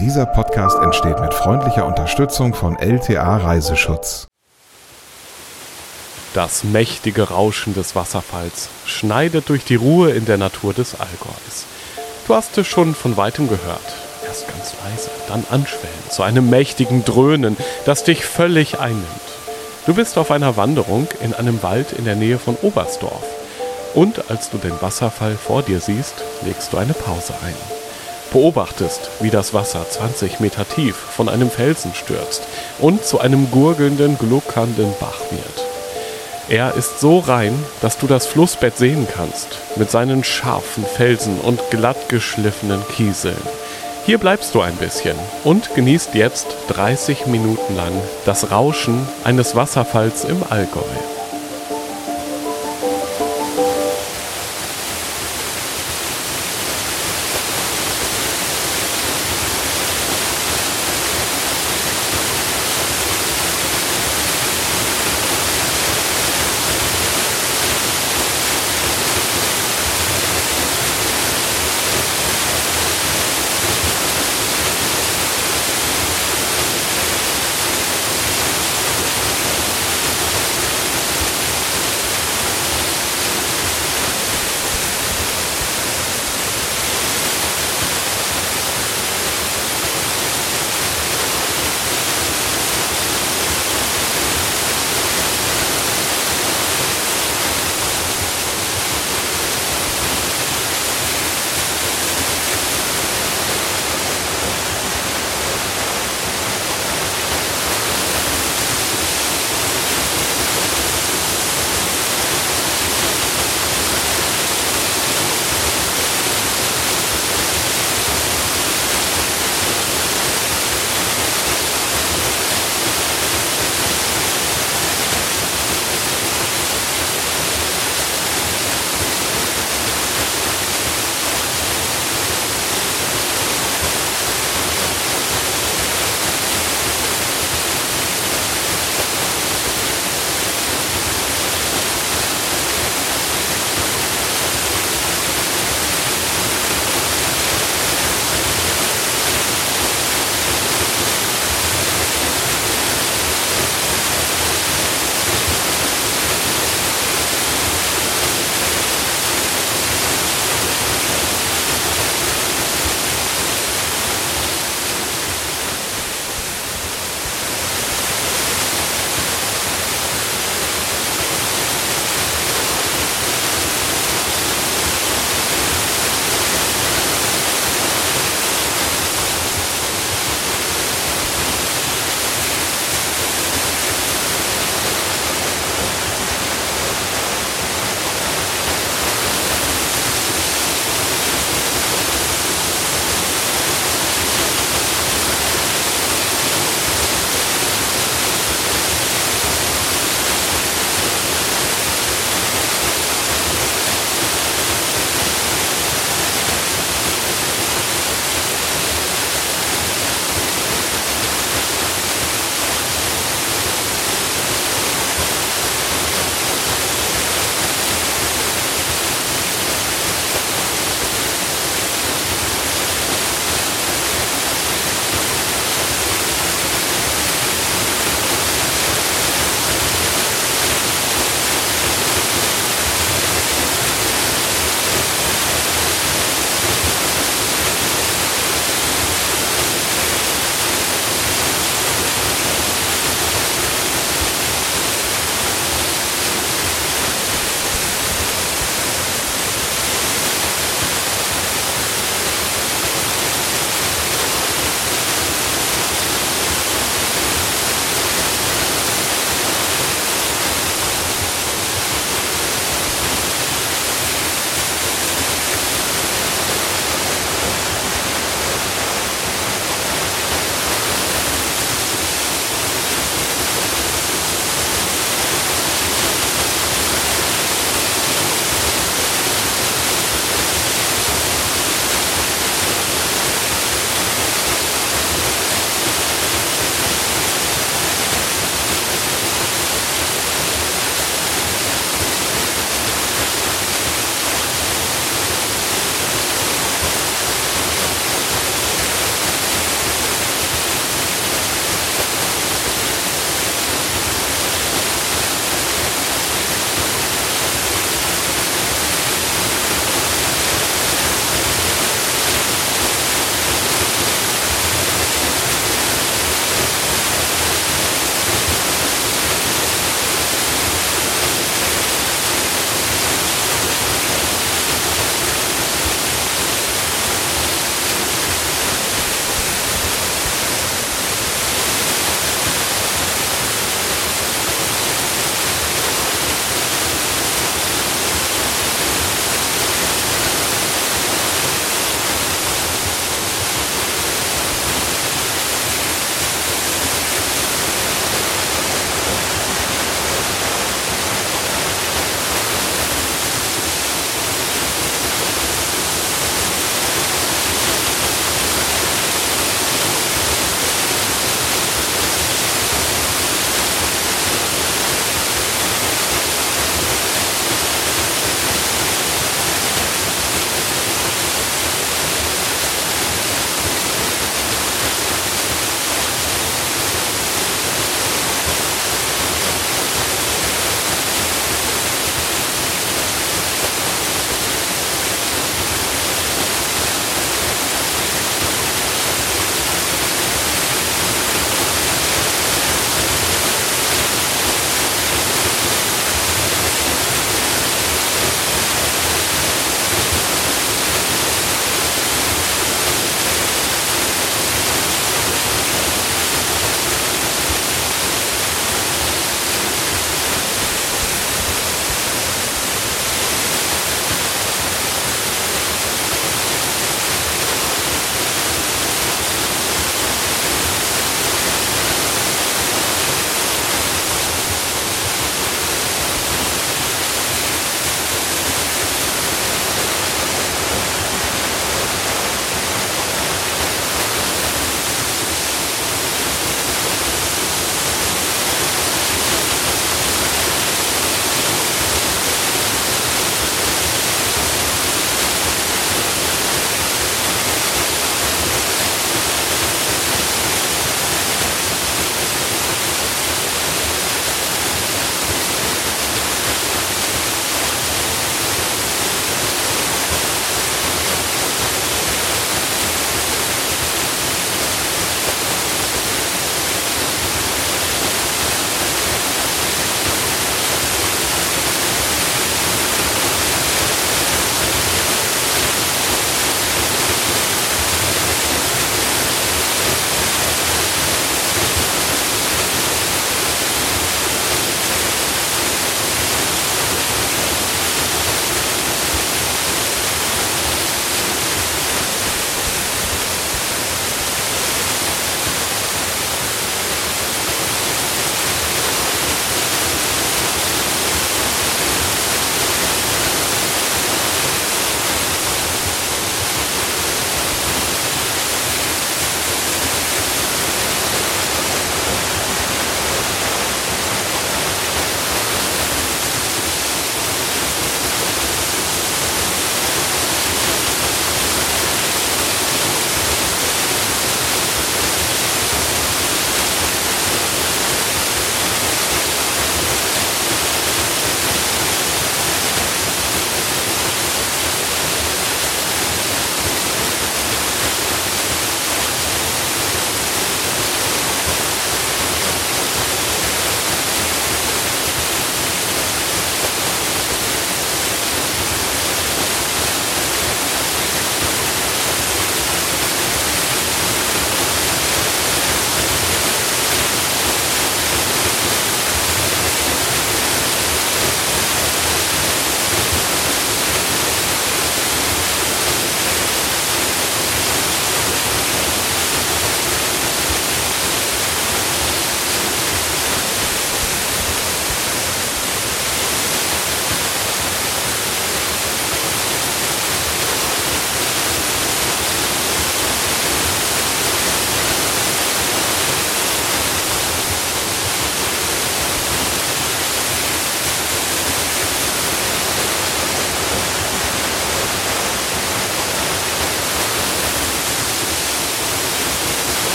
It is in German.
Dieser Podcast entsteht mit freundlicher Unterstützung von LTA Reiseschutz. Das mächtige Rauschen des Wasserfalls schneidet durch die Ruhe in der Natur des Allgäus. Du hast es schon von weitem gehört. Erst ganz leise, dann anschwellen, zu einem mächtigen Dröhnen, das dich völlig einnimmt. Du bist auf einer Wanderung in einem Wald in der Nähe von Oberstdorf. Und als du den Wasserfall vor dir siehst, legst du eine Pause ein beobachtest, wie das Wasser 20 Meter tief von einem Felsen stürzt und zu einem gurgelnden, gluckernden Bach wird. Er ist so rein, dass du das Flussbett sehen kannst, mit seinen scharfen Felsen und glatt geschliffenen Kieseln. Hier bleibst du ein bisschen und genießt jetzt 30 Minuten lang das Rauschen eines Wasserfalls im Allgäu.